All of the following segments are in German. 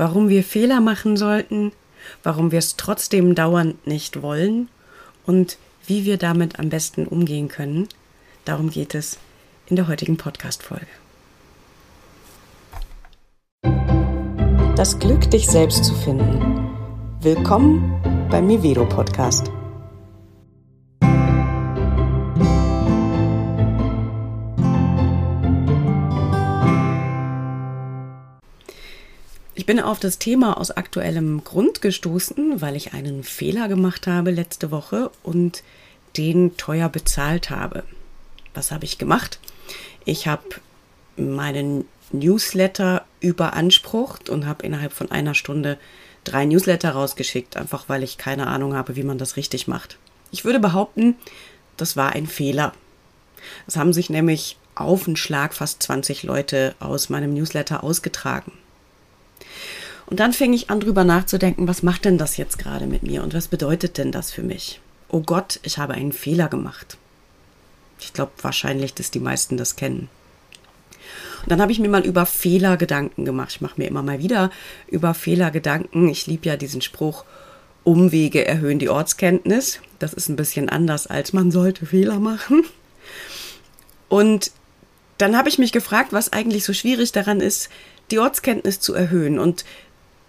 warum wir Fehler machen sollten, warum wir es trotzdem dauernd nicht wollen und wie wir damit am besten umgehen können. Darum geht es in der heutigen Podcast-Folge. Das Glück, dich selbst zu finden. Willkommen beim Mivedo Podcast. Bin auf das Thema aus aktuellem Grund gestoßen, weil ich einen Fehler gemacht habe letzte Woche und den teuer bezahlt habe. Was habe ich gemacht? Ich habe meinen Newsletter überansprucht und habe innerhalb von einer Stunde drei Newsletter rausgeschickt, einfach weil ich keine Ahnung habe, wie man das richtig macht. Ich würde behaupten, das war ein Fehler. Es haben sich nämlich auf den Schlag fast 20 Leute aus meinem Newsletter ausgetragen. Und dann fing ich an, drüber nachzudenken, was macht denn das jetzt gerade mit mir und was bedeutet denn das für mich? Oh Gott, ich habe einen Fehler gemacht. Ich glaube wahrscheinlich, dass die meisten das kennen. Und dann habe ich mir mal über Fehler Gedanken gemacht. Ich mache mir immer mal wieder über Fehler Gedanken. Ich liebe ja diesen Spruch, Umwege erhöhen die Ortskenntnis. Das ist ein bisschen anders, als man sollte Fehler machen. Und dann habe ich mich gefragt, was eigentlich so schwierig daran ist, die Ortskenntnis zu erhöhen. Und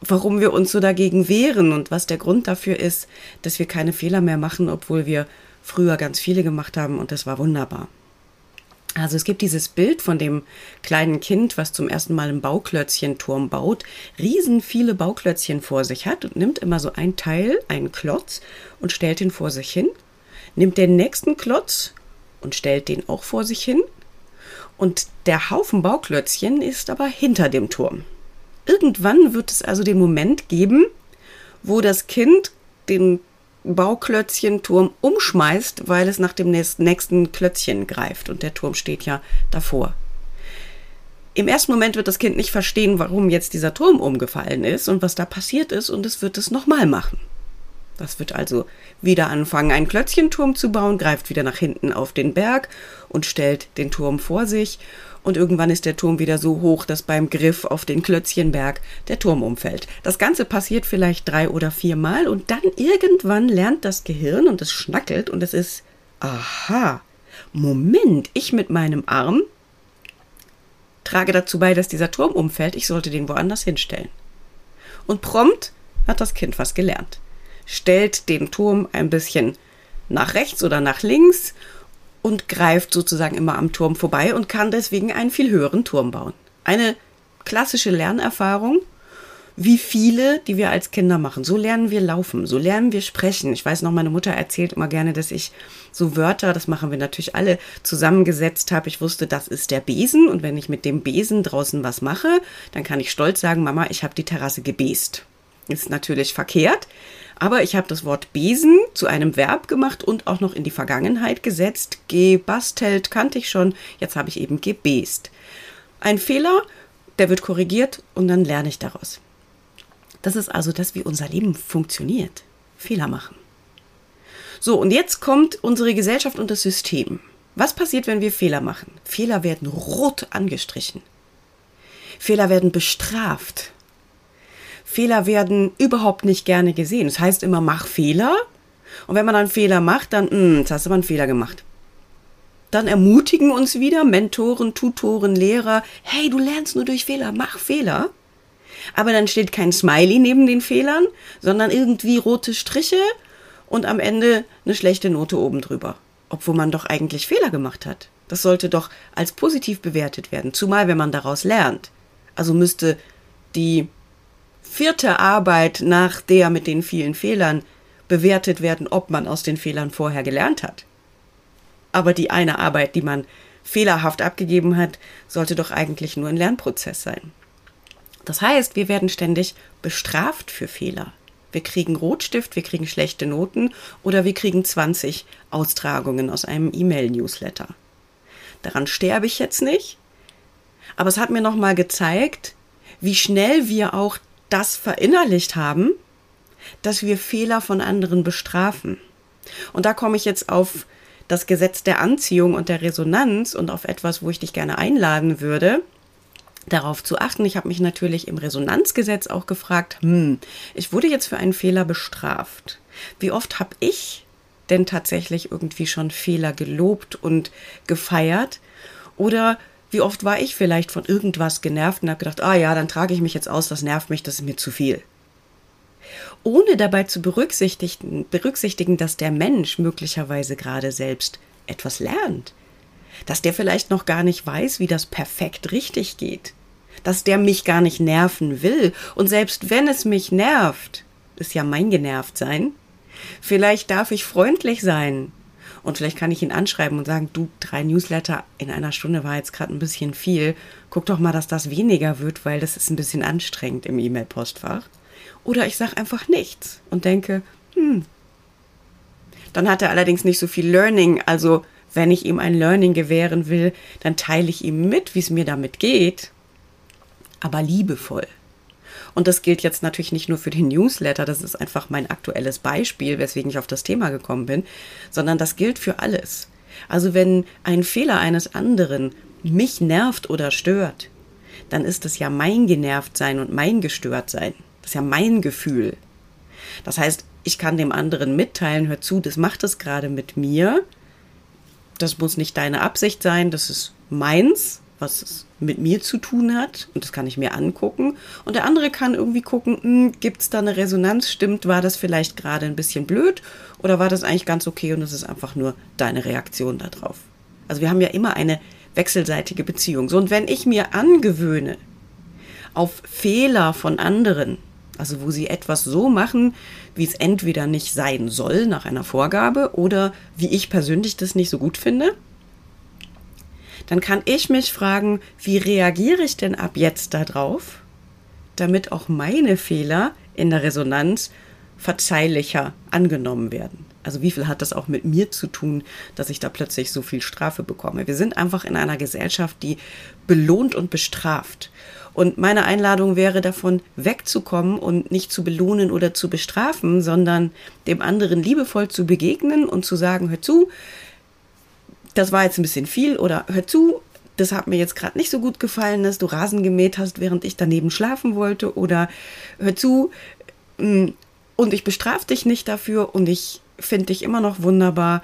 warum wir uns so dagegen wehren und was der Grund dafür ist, dass wir keine Fehler mehr machen, obwohl wir früher ganz viele gemacht haben und das war wunderbar. Also es gibt dieses Bild von dem kleinen Kind, was zum ersten Mal einen Bauklötzchenturm baut, riesen viele Bauklötzchen vor sich hat und nimmt immer so ein Teil, einen Klotz und stellt ihn vor sich hin, nimmt den nächsten Klotz und stellt den auch vor sich hin und der Haufen Bauklötzchen ist aber hinter dem Turm. Irgendwann wird es also den Moment geben, wo das Kind den Bauklötzchenturm umschmeißt, weil es nach dem nächsten Klötzchen greift und der Turm steht ja davor. Im ersten Moment wird das Kind nicht verstehen, warum jetzt dieser Turm umgefallen ist und was da passiert ist und es wird es nochmal machen. Das wird also wieder anfangen, einen Klötzchenturm zu bauen, greift wieder nach hinten auf den Berg und stellt den Turm vor sich und irgendwann ist der Turm wieder so hoch, dass beim Griff auf den Klötzchenberg der Turm umfällt. Das Ganze passiert vielleicht drei oder vier Mal und dann irgendwann lernt das Gehirn und es schnackelt und es ist, aha, Moment, ich mit meinem Arm trage dazu bei, dass dieser Turm umfällt, ich sollte den woanders hinstellen. Und prompt hat das Kind was gelernt. Stellt den Turm ein bisschen nach rechts oder nach links und greift sozusagen immer am Turm vorbei und kann deswegen einen viel höheren Turm bauen. Eine klassische Lernerfahrung, wie viele, die wir als Kinder machen. So lernen wir laufen, so lernen wir sprechen. Ich weiß noch, meine Mutter erzählt immer gerne, dass ich so Wörter, das machen wir natürlich alle, zusammengesetzt habe. Ich wusste, das ist der Besen und wenn ich mit dem Besen draußen was mache, dann kann ich stolz sagen, Mama, ich habe die Terrasse gebest. Ist natürlich verkehrt, aber ich habe das Wort Besen zu einem Verb gemacht und auch noch in die Vergangenheit gesetzt. Gebastelt kannte ich schon, jetzt habe ich eben gebest. Ein Fehler, der wird korrigiert und dann lerne ich daraus. Das ist also das, wie unser Leben funktioniert. Fehler machen. So, und jetzt kommt unsere Gesellschaft und das System. Was passiert, wenn wir Fehler machen? Fehler werden rot angestrichen. Fehler werden bestraft. Fehler werden überhaupt nicht gerne gesehen. Das heißt immer, mach Fehler. Und wenn man dann Fehler macht, dann, mh, hm, jetzt hast du aber einen Fehler gemacht. Dann ermutigen uns wieder Mentoren, Tutoren, Lehrer, hey, du lernst nur durch Fehler, mach Fehler. Aber dann steht kein Smiley neben den Fehlern, sondern irgendwie rote Striche und am Ende eine schlechte Note oben drüber. Obwohl man doch eigentlich Fehler gemacht hat. Das sollte doch als positiv bewertet werden, zumal wenn man daraus lernt. Also müsste die vierte Arbeit nach der mit den vielen Fehlern bewertet werden, ob man aus den Fehlern vorher gelernt hat. Aber die eine Arbeit, die man fehlerhaft abgegeben hat, sollte doch eigentlich nur ein Lernprozess sein. Das heißt, wir werden ständig bestraft für Fehler. Wir kriegen Rotstift, wir kriegen schlechte Noten oder wir kriegen 20 Austragungen aus einem E-Mail-Newsletter. Daran sterbe ich jetzt nicht, aber es hat mir nochmal gezeigt, wie schnell wir auch das verinnerlicht haben, dass wir Fehler von anderen bestrafen. Und da komme ich jetzt auf das Gesetz der Anziehung und der Resonanz und auf etwas, wo ich dich gerne einladen würde. darauf zu achten. Ich habe mich natürlich im Resonanzgesetz auch gefragt, hm, ich wurde jetzt für einen Fehler bestraft. Wie oft habe ich denn tatsächlich irgendwie schon Fehler gelobt und gefeiert? Oder wie oft war ich vielleicht von irgendwas genervt und habe gedacht, ah ja, dann trage ich mich jetzt aus, das nervt mich, das ist mir zu viel. Ohne dabei zu berücksichtigen, berücksichtigen, dass der Mensch möglicherweise gerade selbst etwas lernt. Dass der vielleicht noch gar nicht weiß, wie das perfekt richtig geht. Dass der mich gar nicht nerven will. Und selbst wenn es mich nervt, ist ja mein Genervtsein, vielleicht darf ich freundlich sein und vielleicht kann ich ihn anschreiben und sagen, du, drei Newsletter in einer Stunde war jetzt gerade ein bisschen viel. Guck doch mal, dass das weniger wird, weil das ist ein bisschen anstrengend im E-Mail-Postfach. Oder ich sage einfach nichts und denke, hm. Dann hat er allerdings nicht so viel Learning. Also wenn ich ihm ein Learning gewähren will, dann teile ich ihm mit, wie es mir damit geht, aber liebevoll. Und das gilt jetzt natürlich nicht nur für den Newsletter, das ist einfach mein aktuelles Beispiel, weswegen ich auf das Thema gekommen bin, sondern das gilt für alles. Also wenn ein Fehler eines anderen mich nervt oder stört, dann ist es ja mein Genervtsein und mein Gestörtsein. Das ist ja mein Gefühl. Das heißt, ich kann dem anderen mitteilen, hör zu, das macht es gerade mit mir. Das muss nicht deine Absicht sein, das ist meins was es mit mir zu tun hat und das kann ich mir angucken. Und der andere kann irgendwie gucken, hm, gibt es da eine Resonanz? Stimmt, war das vielleicht gerade ein bisschen blöd oder war das eigentlich ganz okay und es ist einfach nur deine Reaktion darauf? Also wir haben ja immer eine wechselseitige Beziehung. So, und wenn ich mir angewöhne, auf Fehler von anderen, also wo sie etwas so machen, wie es entweder nicht sein soll nach einer Vorgabe oder wie ich persönlich das nicht so gut finde, dann kann ich mich fragen, wie reagiere ich denn ab jetzt darauf, damit auch meine Fehler in der Resonanz verzeihlicher angenommen werden. Also wie viel hat das auch mit mir zu tun, dass ich da plötzlich so viel Strafe bekomme? Wir sind einfach in einer Gesellschaft, die belohnt und bestraft. Und meine Einladung wäre davon wegzukommen und nicht zu belohnen oder zu bestrafen, sondern dem anderen liebevoll zu begegnen und zu sagen, hör zu, das war jetzt ein bisschen viel oder hör zu, das hat mir jetzt gerade nicht so gut gefallen, dass du Rasen gemäht hast, während ich daneben schlafen wollte oder hör zu mm, und ich bestrafe dich nicht dafür und ich finde dich immer noch wunderbar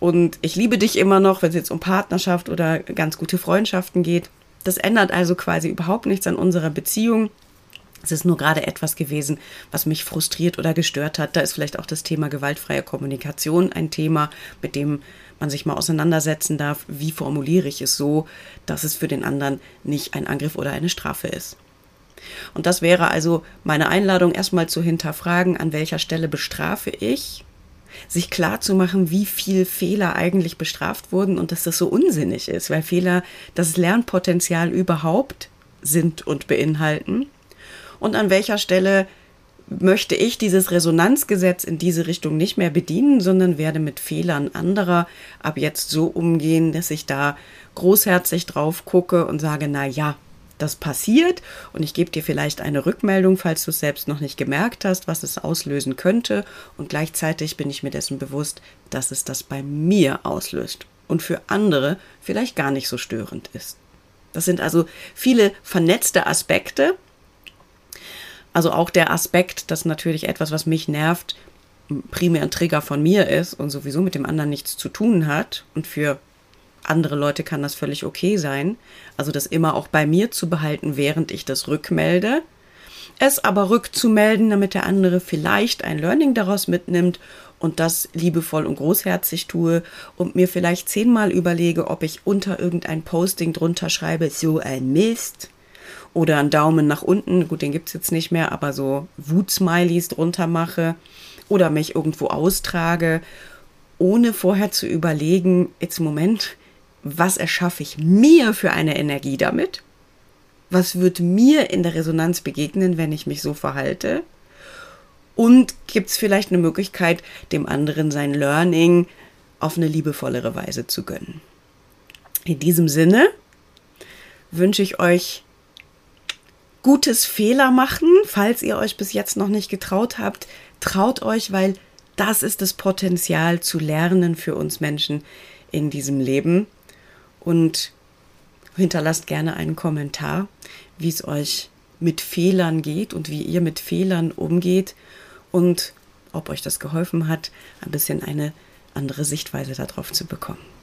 und ich liebe dich immer noch, wenn es jetzt um Partnerschaft oder ganz gute Freundschaften geht. Das ändert also quasi überhaupt nichts an unserer Beziehung. Es ist nur gerade etwas gewesen, was mich frustriert oder gestört hat. Da ist vielleicht auch das Thema gewaltfreie Kommunikation ein Thema, mit dem man sich mal auseinandersetzen darf, wie formuliere ich es so, dass es für den anderen nicht ein Angriff oder eine Strafe ist. Und das wäre also meine Einladung, erstmal zu hinterfragen, an welcher Stelle bestrafe ich, sich klar zu machen, wie viel Fehler eigentlich bestraft wurden und dass das so unsinnig ist, weil Fehler das Lernpotenzial überhaupt sind und beinhalten und an welcher Stelle möchte ich dieses Resonanzgesetz in diese Richtung nicht mehr bedienen, sondern werde mit Fehlern anderer ab jetzt so umgehen, dass ich da großherzig drauf gucke und sage, na ja, das passiert und ich gebe dir vielleicht eine Rückmeldung, falls du es selbst noch nicht gemerkt hast, was es auslösen könnte und gleichzeitig bin ich mir dessen bewusst, dass es das bei mir auslöst und für andere vielleicht gar nicht so störend ist. Das sind also viele vernetzte Aspekte, also auch der Aspekt, dass natürlich etwas, was mich nervt, primär ein Trigger von mir ist und sowieso mit dem anderen nichts zu tun hat. Und für andere Leute kann das völlig okay sein. Also das immer auch bei mir zu behalten, während ich das rückmelde. Es aber rückzumelden, damit der andere vielleicht ein Learning daraus mitnimmt und das liebevoll und großherzig tue und mir vielleicht zehnmal überlege, ob ich unter irgendein Posting drunter schreibe, so ein Mist oder einen Daumen nach unten, gut, den gibt es jetzt nicht mehr, aber so Wutsmileys drunter mache oder mich irgendwo austrage, ohne vorher zu überlegen, jetzt Moment, was erschaffe ich mir für eine Energie damit? Was wird mir in der Resonanz begegnen, wenn ich mich so verhalte? Und gibt es vielleicht eine Möglichkeit, dem anderen sein Learning auf eine liebevollere Weise zu gönnen? In diesem Sinne wünsche ich euch gutes Fehler machen, falls ihr euch bis jetzt noch nicht getraut habt. Traut euch, weil das ist das Potenzial zu lernen für uns Menschen in diesem Leben. Und Hinterlasst gerne einen Kommentar, wie es euch mit Fehlern geht und wie ihr mit Fehlern umgeht und ob euch das geholfen hat, ein bisschen eine andere Sichtweise darauf zu bekommen.